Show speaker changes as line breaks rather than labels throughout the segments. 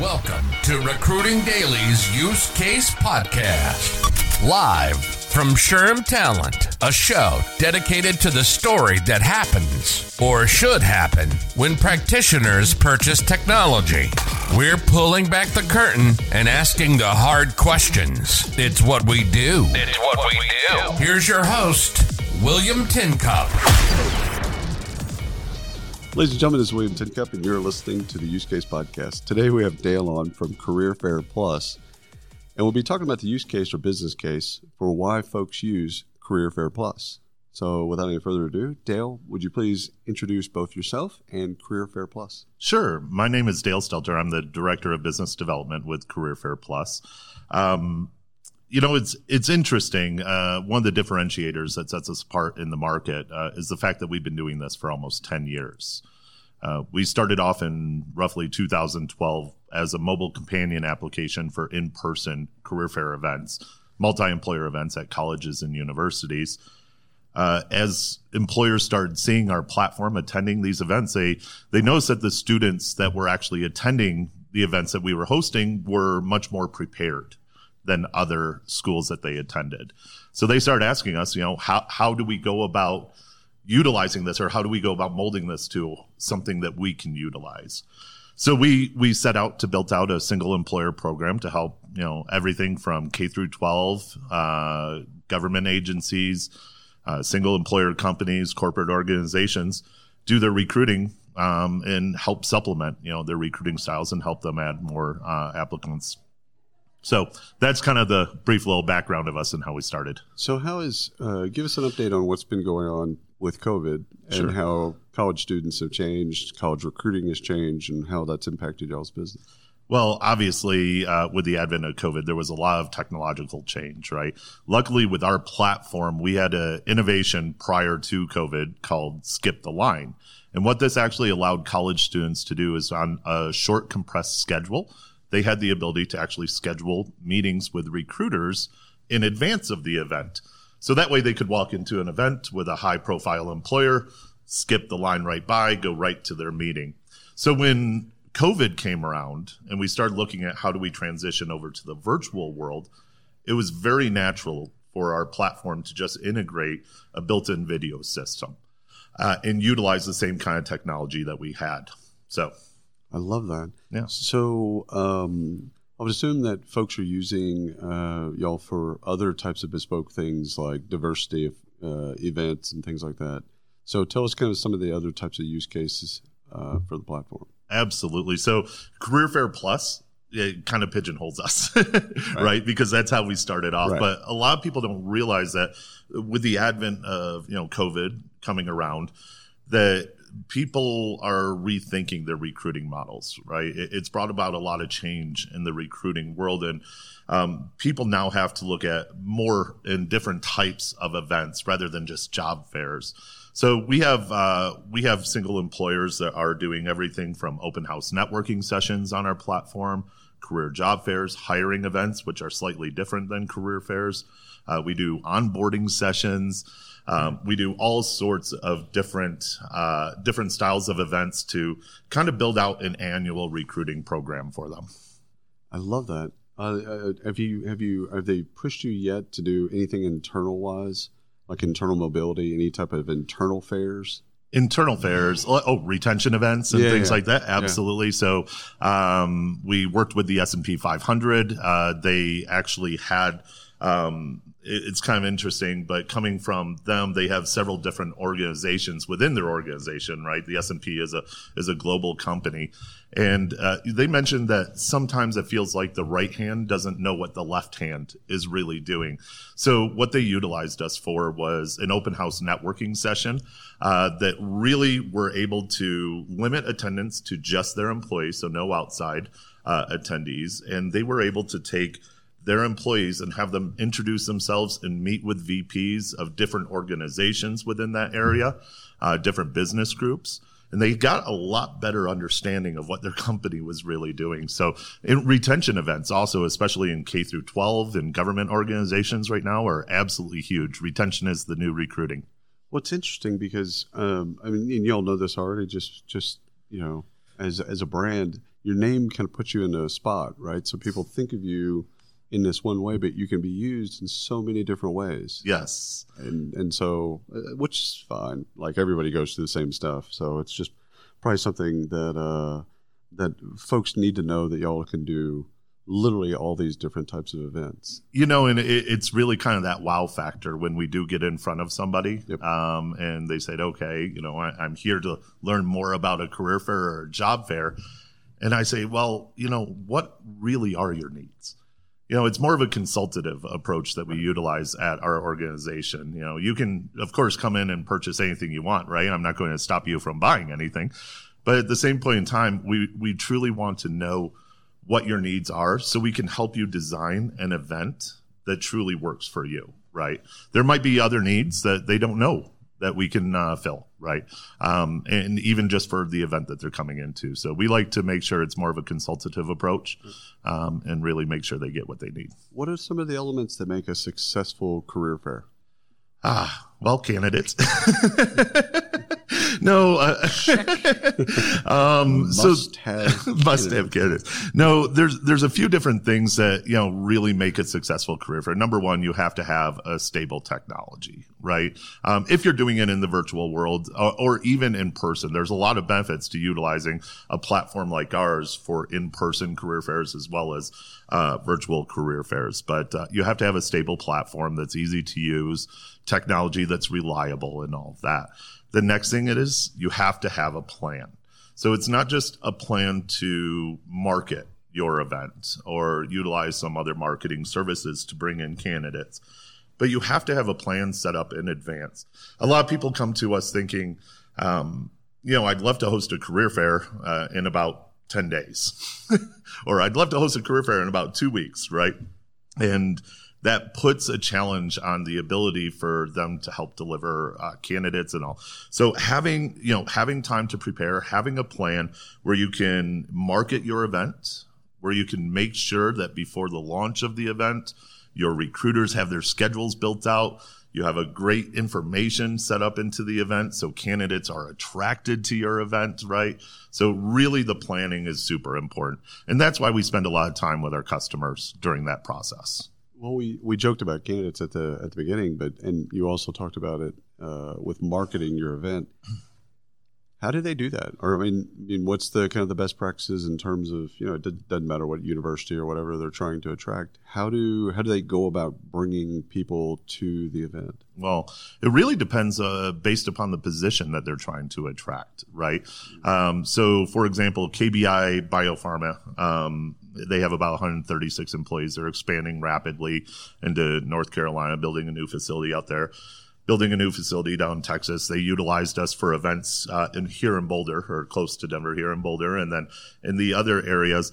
Welcome to Recruiting Daily's Use Case Podcast. Live from SHRM Talent, a show dedicated to the story that happens, or should happen, when practitioners purchase technology. We're pulling back the curtain and asking the hard questions. It's what we do. It's what we do. Here's your host, William Tincup.
Ladies and gentlemen, this is William Tincup, and you're listening to the Use Case Podcast. Today we have Dale on from Career Fair Plus, and we'll be talking about the use case or business case for why folks use Career Fair Plus. So, without any further ado, Dale, would you please introduce both yourself and Career Fair Plus?
Sure. My name is Dale Stelter. I'm the Director of Business Development with Career Fair Plus. Um, you know, it's it's interesting. Uh, one of the differentiators that sets us apart in the market uh, is the fact that we've been doing this for almost ten years. Uh, we started off in roughly 2012 as a mobile companion application for in-person career fair events, multi-employer events at colleges and universities. Uh, as employers started seeing our platform, attending these events, they they noticed that the students that were actually attending the events that we were hosting were much more prepared than other schools that they attended. So they started asking us, you know, how, how do we go about utilizing this or how do we go about molding this to something that we can utilize? So we, we set out to build out a single employer program to help, you know, everything from K through 12, uh, government agencies, uh, single employer companies, corporate organizations do their recruiting um, and help supplement, you know, their recruiting styles and help them add more uh, applicants so that's kind of the brief little background of us and how we started.
So, how is, uh, give us an update on what's been going on with COVID and sure. how college students have changed, college recruiting has changed, and how that's impacted y'all's business.
Well, obviously, uh, with the advent of COVID, there was a lot of technological change, right? Luckily, with our platform, we had an innovation prior to COVID called Skip the Line. And what this actually allowed college students to do is on a short compressed schedule, they had the ability to actually schedule meetings with recruiters in advance of the event. So that way they could walk into an event with a high profile employer, skip the line right by, go right to their meeting. So when COVID came around and we started looking at how do we transition over to the virtual world, it was very natural for our platform to just integrate a built in video system uh, and utilize the same kind of technology that we had. So
I love that.
Yeah.
So um, I would assume that folks are using uh, y'all for other types of bespoke things like diversity of uh, events and things like that. So tell us kind of some of the other types of use cases uh, for the platform.
Absolutely. So Career Fair Plus it kind of pigeonholes us, right. right. Because that's how we started off. Right. But a lot of people don't realize that with the advent of you know COVID coming around, that people are rethinking their recruiting models, right? It's brought about a lot of change in the recruiting world, and um, people now have to look at more in different types of events rather than just job fairs. So we have uh, we have single employers that are doing everything from open house networking sessions on our platform, career job fairs, hiring events, which are slightly different than career fairs. Uh, we do onboarding sessions. Um, we do all sorts of different uh, different styles of events to kind of build out an annual recruiting program for them.
I love that. Uh, uh, have you have you have they pushed you yet to do anything internal wise, like internal mobility, any type of internal fairs?
internal fairs oh retention events and yeah, things yeah. like that absolutely yeah. so um, we worked with the s&p 500 uh, they actually had um, it's kind of interesting, but coming from them, they have several different organizations within their organization, right? The S&P is a, is a global company. And uh, they mentioned that sometimes it feels like the right hand doesn't know what the left hand is really doing. So what they utilized us for was an open house networking session uh, that really were able to limit attendance to just their employees, so no outside uh, attendees. And they were able to take – their employees and have them introduce themselves and meet with VPs of different organizations within that area, uh, different business groups. And they got a lot better understanding of what their company was really doing. So, in retention events, also, especially in K through 12 and government organizations right now, are absolutely huge. Retention is the new recruiting.
Well, it's interesting because, um, I mean, and y'all know this already, just, just, you know, as as a brand, your name kind of puts you in a spot, right? So people think of you in this one way, but you can be used in so many different ways.
Yes.
And and so, uh, which is fine. Like everybody goes through the same stuff, so it's just probably something that uh, that folks need to know that y'all can do literally all these different types of events.
You know, and it, it's really kind of that wow factor when we do get in front of somebody
Yep.
um, and they said, okay, you know, I, I'm here to learn more about a career fair or a job fair. And I say, well, you know, what really are your needs? You know, it's more of a consultative approach that we utilize at our organization. You know, you can, of course, come in and purchase anything you want, right? I'm not going to stop you from buying anything. But at the same point in time, we, we truly want to know what your needs are so we can help you design an event that truly works for you, right? There might be other needs that they don't know that we can uh, fill, right? Um, and even just for the event that they're coming into. So we like to make sure it's more of a consultative approach um, and really make sure they get what they need.
What are some of the elements that make a successful career fair?
Ah, well, candidates. no, uh, um, so
Must have
must have candidates. No, there's there's a few different things that you know really make a successful career fair. Number one, you have to have a stable technology, right? Um, if you're doing it in the virtual world or, or even in person, there's a lot of benefits to utilizing a platform like ours for in-person career fairs as well as uh, virtual career fairs. But uh, you have to have a stable platform that's easy to use, technology that's reliable, and all of that. The next thing it is you have to have a plan. So it's not just a plan to market your event or utilize some other marketing services to bring in candidates, but you have to have a plan set up in advance. A lot of people come to us thinking, um, you know, I'd love to host a career fair uh, in about 10 days, or I'd love to host a career fair in about two weeks, right? And that puts a challenge on the ability for them to help deliver uh, candidates and all. So having you know having time to prepare, having a plan where you can market your event, where you can make sure that before the launch of the event, your recruiters have their schedules built out. You have a great information set up into the event so candidates are attracted to your event, right? So really the planning is super important. And that's why we spend a lot of time with our customers during that process.
Well, we, we joked about candidates at the at the beginning, but and you also talked about it uh, with marketing your event. How do they do that? Or I mean, I mean, what's the kind of the best practices in terms of you know it doesn't- matter what university or whatever they're trying to attract. How do how do they go about bringing people to the event?
Well, it really depends uh, based upon the position that they're trying to attract, right? Um, so, for example, KBI Biopharma, um, they have about 136 employees. They're expanding rapidly into North Carolina, building a new facility out there. Building a new facility down in Texas. They utilized us for events uh, in here in Boulder or close to Denver here in Boulder. And then in the other areas,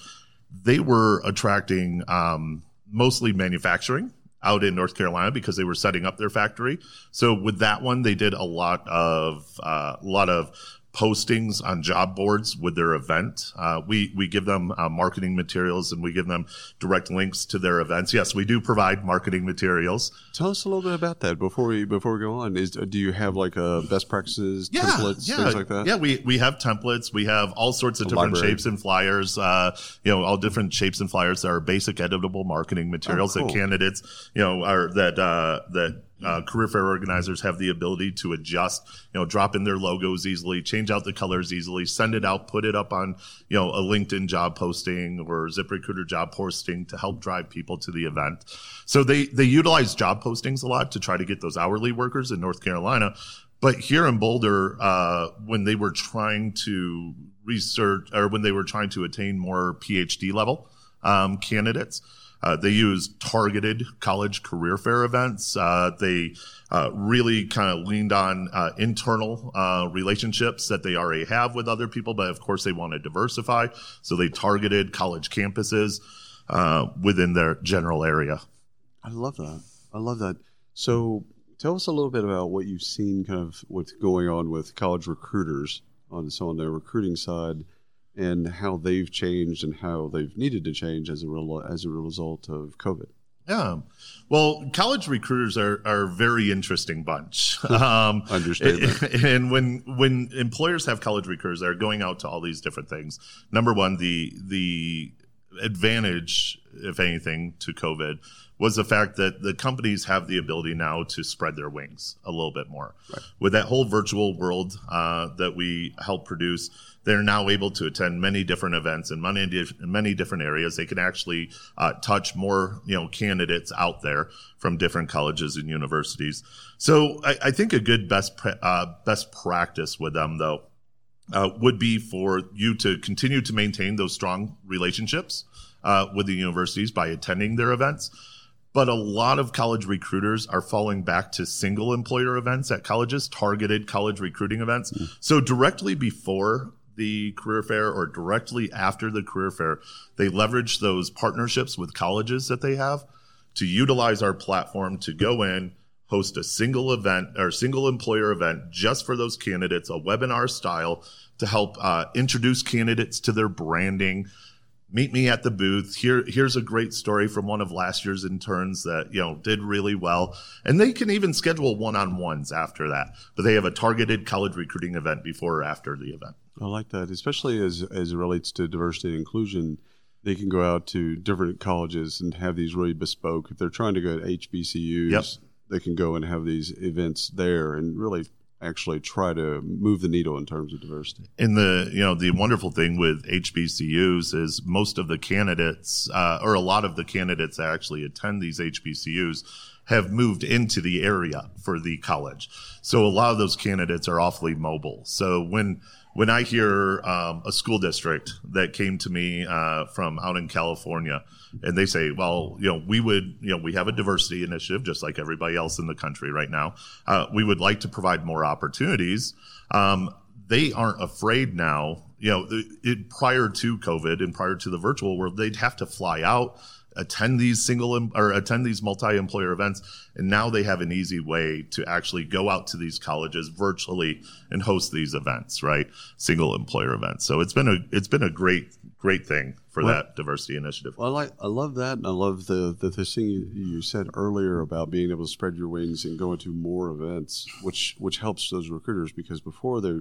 they were attracting um, mostly manufacturing out in North Carolina because they were setting up their factory. So with that one, they did a lot of uh, a lot of postings on job boards with their event. Uh, we we give them uh, marketing materials and we give them direct links to their events. Yes, we do provide marketing materials.
Tell us a little bit about that before we before we go on. Is do you have like uh, best practices, templates, things like that?
Yeah, we, we have templates. We have all sorts of
A
different
library.
shapes and flyers. Uh, you know, all different shapes and flyers that are basic editable marketing materials
Oh, cool.
that candidates, you know, are that uh, that uh, career fair organizers have the ability to adjust. You know, drop in their logos easily, change out the colors easily, send it out, put it up on you know a LinkedIn job posting or ZipRecruiter job posting to help drive people to the event. So they they utilize job postings a lot to try to get those hourly workers in North Carolina. But here in Boulder, uh, when they were trying to research or when they were trying to attain more PhD level um, candidates, uh, they use targeted college career fair events. Uh, they uh, really kind of leaned on uh, internal uh, relationships that they already have with other people, but of course they want to diversify. So they targeted college campuses uh, within their general area.
I love that. I love that. So, tell us a little bit about what you've seen, kind of what's going on with college recruiters on so on the recruiting side, and how they've changed and how they've needed to change as a real, as a result of COVID.
Yeah. Well, college recruiters are, are a very interesting bunch. Um,
Understatement.
And, and when when employers have college recruiters, they're going out to all these different things. Number one, the the advantage, if anything, to COVID was the fact that the companies have the ability now to spread their wings a little bit more.
Right.
With that whole virtual world uh, that we help produce, they're now able to attend many different events in many, many different areas. They can actually uh, touch more, you know, candidates out there from different colleges and universities. So I, I think a good best pra- uh, best practice with them, though, uh, would be for you to continue to maintain those strong relationships uh, with the universities by attending their events. But a lot of college recruiters are falling back to single employer events at colleges, targeted college recruiting events. So directly before the career fair or directly after the career fair, they leverage those partnerships with colleges that they have to utilize our platform to go in, host a single event or single employer event just for those candidates, a webinar style to help uh, introduce candidates to their branding. Meet me at the booth. Here, here's a great story from one of last year's interns that you know did really well, and they can even schedule one-on-ones after that. But they have a targeted college recruiting event before or after the event.
I like that, especially as as it relates to diversity and inclusion. They can go out to different colleges and have these really bespoke. If they're trying to go to HBCUs,
Yep.
they can go and have these events there and really actually try to move the needle in terms of diversity.
And the you know the wonderful thing with HBCUs is most of the candidates, uh, or a lot of the candidates that actually attend these HBCUs, have moved into the area for the college. So a lot of those candidates are awfully mobile. So when when I hear um, a school district that came to me uh, from out in California, and they say, "Well, you know, we would, you know, we have a diversity initiative just like everybody else in the country right now. Uh, we would like to provide more opportunities." Um, they aren't afraid now. You know, it, prior to COVID and prior to the virtual world, they'd have to fly out, attend these single or attend these multi-employer events, and now they have an easy way to actually go out to these colleges virtually and host these events, right? Single employer events. So it's been a it's been a great great thing for
Well-
that diversity initiative.
Well, I like I love that, and I love the the, the thing you, you said earlier about being able to spread your wings and go into more events, which which helps those recruiters because before they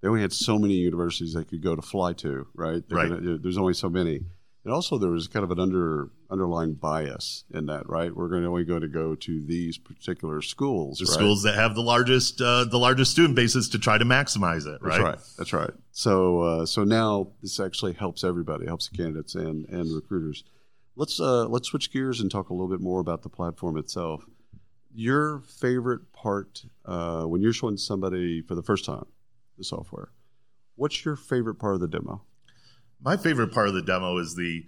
they only had so many universities they could go to fly to, right?
Right.
could- there's only so many, and also there was kind of an under underlying bias in that, right? We're going to only going to go to these particular schools,
The
right?
schools that have the largest uh, the largest student bases to try to maximize it, right?
That's right. That's right. So uh, so now this actually helps everybody, helps the candidates and and recruiters. Let's uh, let's switch gears and talk a little bit more about the platform itself. Your favorite part uh, when you're showing somebody for the first time the software. What's your favorite part of the demo?
My favorite part of the demo is the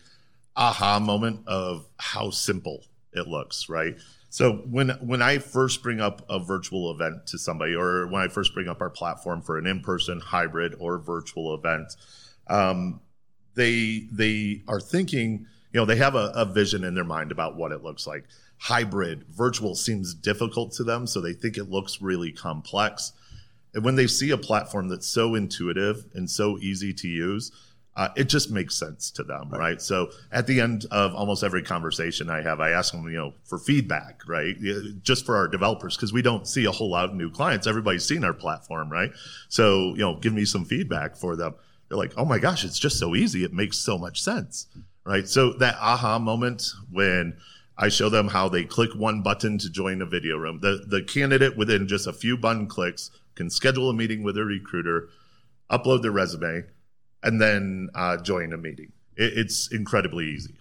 aha moment of how simple it looks, right? So when when I first bring up a virtual event to somebody, or when I first bring up our platform for an in-person, hybrid, or virtual event, um, they they are thinking, you know, they have a, a vision in their mind about what it looks like. Hybrid, virtual seems difficult to them, so they think it looks really complex. And when they see a platform that's so intuitive and so easy to use, uh, it just makes sense to them, right. So at the end of almost every conversation I have, I ask them, you know, for feedback, right? Just for our developers, because we don't see a whole lot of new clients. Everybody's seen our platform, right? So, you know, give me some feedback for them. They're like, oh my gosh, it's just so easy. It makes so much sense, right? So that aha moment when I show them how they click one button to join a video room, the, the candidate within just a few button clicks can schedule a meeting with a recruiter, upload their resume, and then uh, join a meeting. It, it's incredibly easy.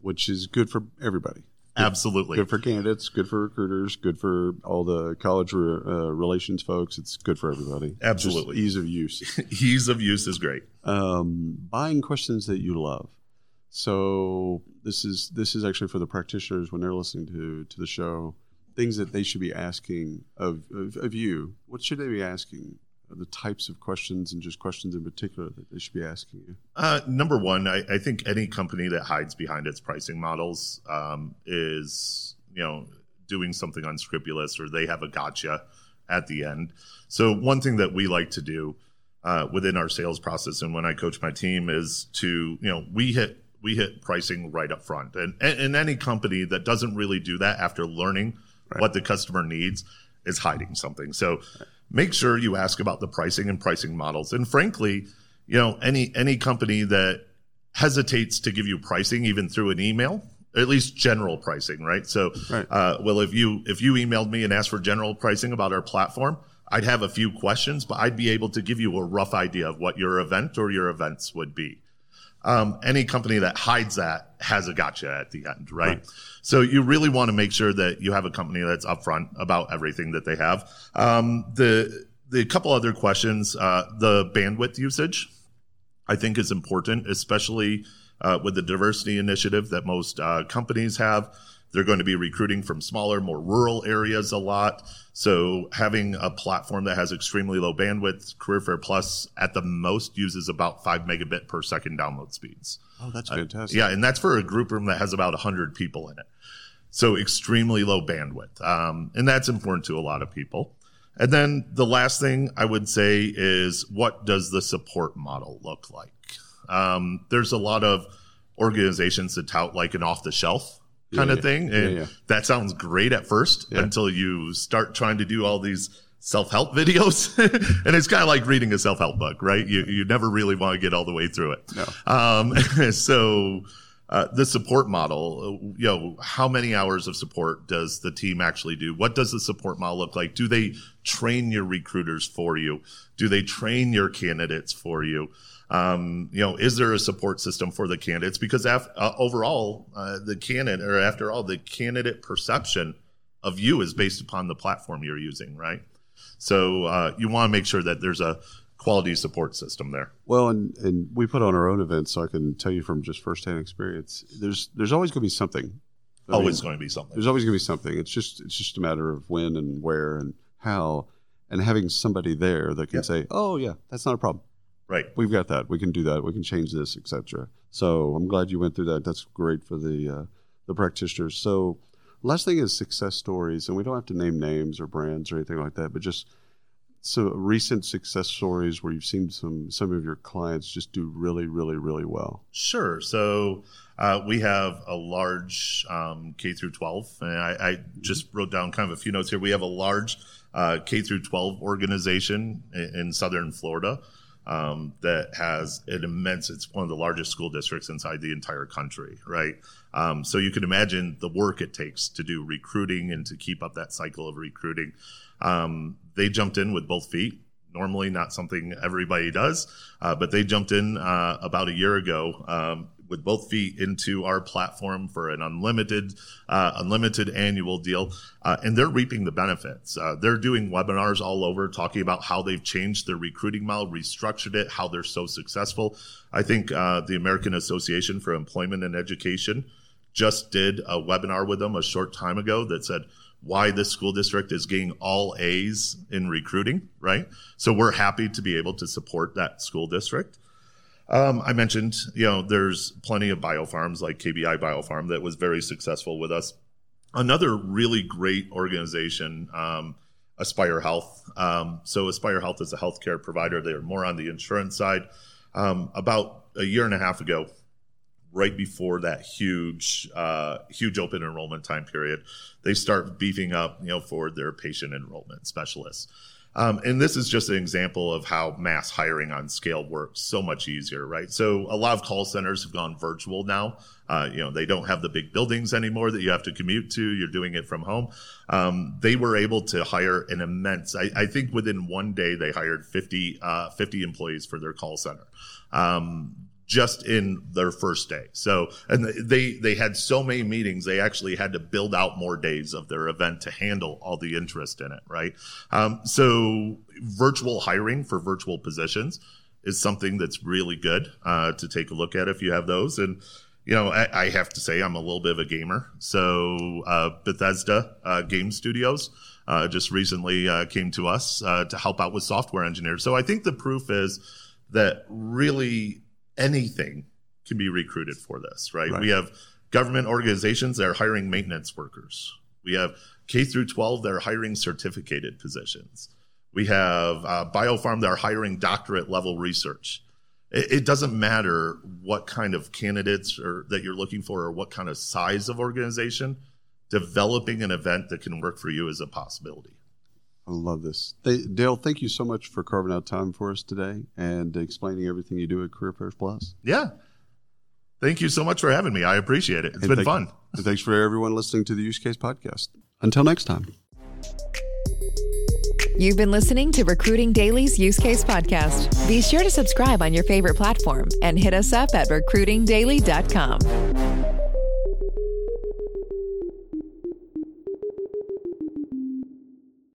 Which is good for everybody.
Absolutely.
Good for candidates, good for recruiters, good for all the college re- uh, relations folks. It's good for everybody. Just
Absolutely.
ease of use.
Ease of use is great.
um, buying questions that you love. So this is this is actually for the practitioners when they're listening to to the show. Things that they should be asking of of, of you. What should they be asking? The types of questions and just questions in particular that they should be asking you.
Uh, number one, I, I think any company that hides behind its pricing models um, is, you know, doing something unscrupulous or they have a gotcha at the end. So one thing that we like to do uh, within our sales process and when I coach my team is to, you know, we hit we hit pricing right up front. And, and, and any company that doesn't really do that after learning right. what the customer needs is hiding something. So right. Make sure you ask about the pricing and pricing models. And frankly, you know, any any company that hesitates to give you pricing even through an email at least general pricing, right? So, right. Uh, well, if you if you emailed me and asked for general pricing about our platform, I'd have a few questions, but I'd be able to give you a rough idea of what your event or your events would be. Um, any company that hides that has a gotcha at the end, right? right? So you really want to make sure that you have a company that's upfront about everything that they have. Um, the the couple other questions, uh, the bandwidth usage, I think is important, especially uh, with the diversity initiative that most uh, companies have. They're going to be recruiting from smaller, more rural areas a lot. So having a platform that has extremely low bandwidth, Career Fair Plus at the most uses about five megabit per second download speeds.
Oh, that's uh, fantastic.
Uh, yeah, and that's for a group room that has about 100 people in it. So extremely low bandwidth. Um, and that's important to a lot of people. And then the last thing I would say is what does the support model look like? Um, there's a lot of organizations that tout like an off the shelf kind yeah, of thing. And yeah, yeah. that sounds great at first until you start trying to do all these self-help videos. And it's kind of like reading a self-help book right? You, you never really want to get all the way through it. No. um, so uh, the support model uh, you know how many hours of support does the team actually do? What does the support model look like? Do they train your recruiters for you? Do they train your candidates for you um, you know, is there a support system for the candidates? Because af- uh, overall, uh, the candidate, or after all, the candidate perception of you is based upon the platform you're using, right? So uh, you want to make sure that there's a quality support system there.
Well, and and we put on our own events, so I can tell you from just firsthand experience. There's there's always going to be something.
I always mean, going to be something.
There's always going to be something. It's just it's just a matter of when and where and how, and having somebody there that can yep. say, "Oh yeah, that's not a problem."
Right.
We've got that. We can do that. We can change this, etc. So I'm glad you went through that. That's great for the uh, the practitioners. So last thing is success stories, and we don't have to name names or brands or anything like that, but just so recent success stories where you've seen some some of your clients just do really, really, really well.
Sure. So uh, we have a large um, K through 12, and I, I, just wrote down kind of a few notes here. We have a large uh, K through 12 organization in, in Southern Florida um, that has an immense, it's one of the largest school districts inside the entire country, right? Um, so you can imagine the work it takes to do recruiting and to keep up that cycle of recruiting. Um, they jumped in with both feet. Normally, not something everybody does, uh, but they jumped in uh, about a year ago um, with both feet into our platform for an unlimited, uh, unlimited annual deal, uh, and they're reaping the benefits. Uh, they're doing webinars all over talking about how they've changed their recruiting model, restructured it, how they're so successful. I think uh, the American Association for Employment and Education just did a webinar with them a short time ago that said why this school district is getting all A's in recruiting, right? So we're happy to be able to support that school district. Um, I mentioned, you know, there's plenty of biopharms like KBI Biopharm that was very successful with us. Another really great organization, um, Aspire Health. Um, so Aspire Health is a healthcare provider. They are more on the insurance side. Um, about a year and a half ago, right before that huge, uh, huge open enrollment time period, they start beefing up, you know, for their patient enrollment specialists. Um, and this is just an example of how mass hiring on scale works so much easier, right? So a lot of call centers have gone virtual now. Uh, you know, they don't have the big buildings anymore that you have to commute to. You're doing it from home. Um, they were able to hire an immense, I, I think within one day, they hired 50, uh, 50 employees for their call center. Um, just in their first day. So, and they they had so many meetings, they actually had to build out more days of their event to handle all the interest in it, right? Um, so, virtual hiring for virtual positions is something that's really good uh, to take a look at if you have those. And you know, I, I have to say I'm a little bit of a gamer. So, uh, Bethesda uh, Game Studios. Uh, just recently uh, came to us uh, to help out with software engineers. So I think the proof is that really anything can be recruited for this, right? right? We have government organizations that are hiring maintenance workers. We have K through 12 that are hiring certificated positions. We have uh, Biopharm that are hiring doctorate level research. it, it doesn't matter what kind of candidates or that you're looking for or what kind of size of organization. Developing an event that can work for you is a possibility.
I love this. Dale, thank you so much for carving out time for us today and explaining everything you do at Career Fairs Plus.
Yeah. Thank you so much for having me. I appreciate it. It's and been fun.
And thanks for everyone listening to the Use Case Podcast. Until next time.
You've been listening to Recruiting Daily's Use Case Podcast. Be sure to subscribe on your favorite platform and hit us up at recruitingdaily.com.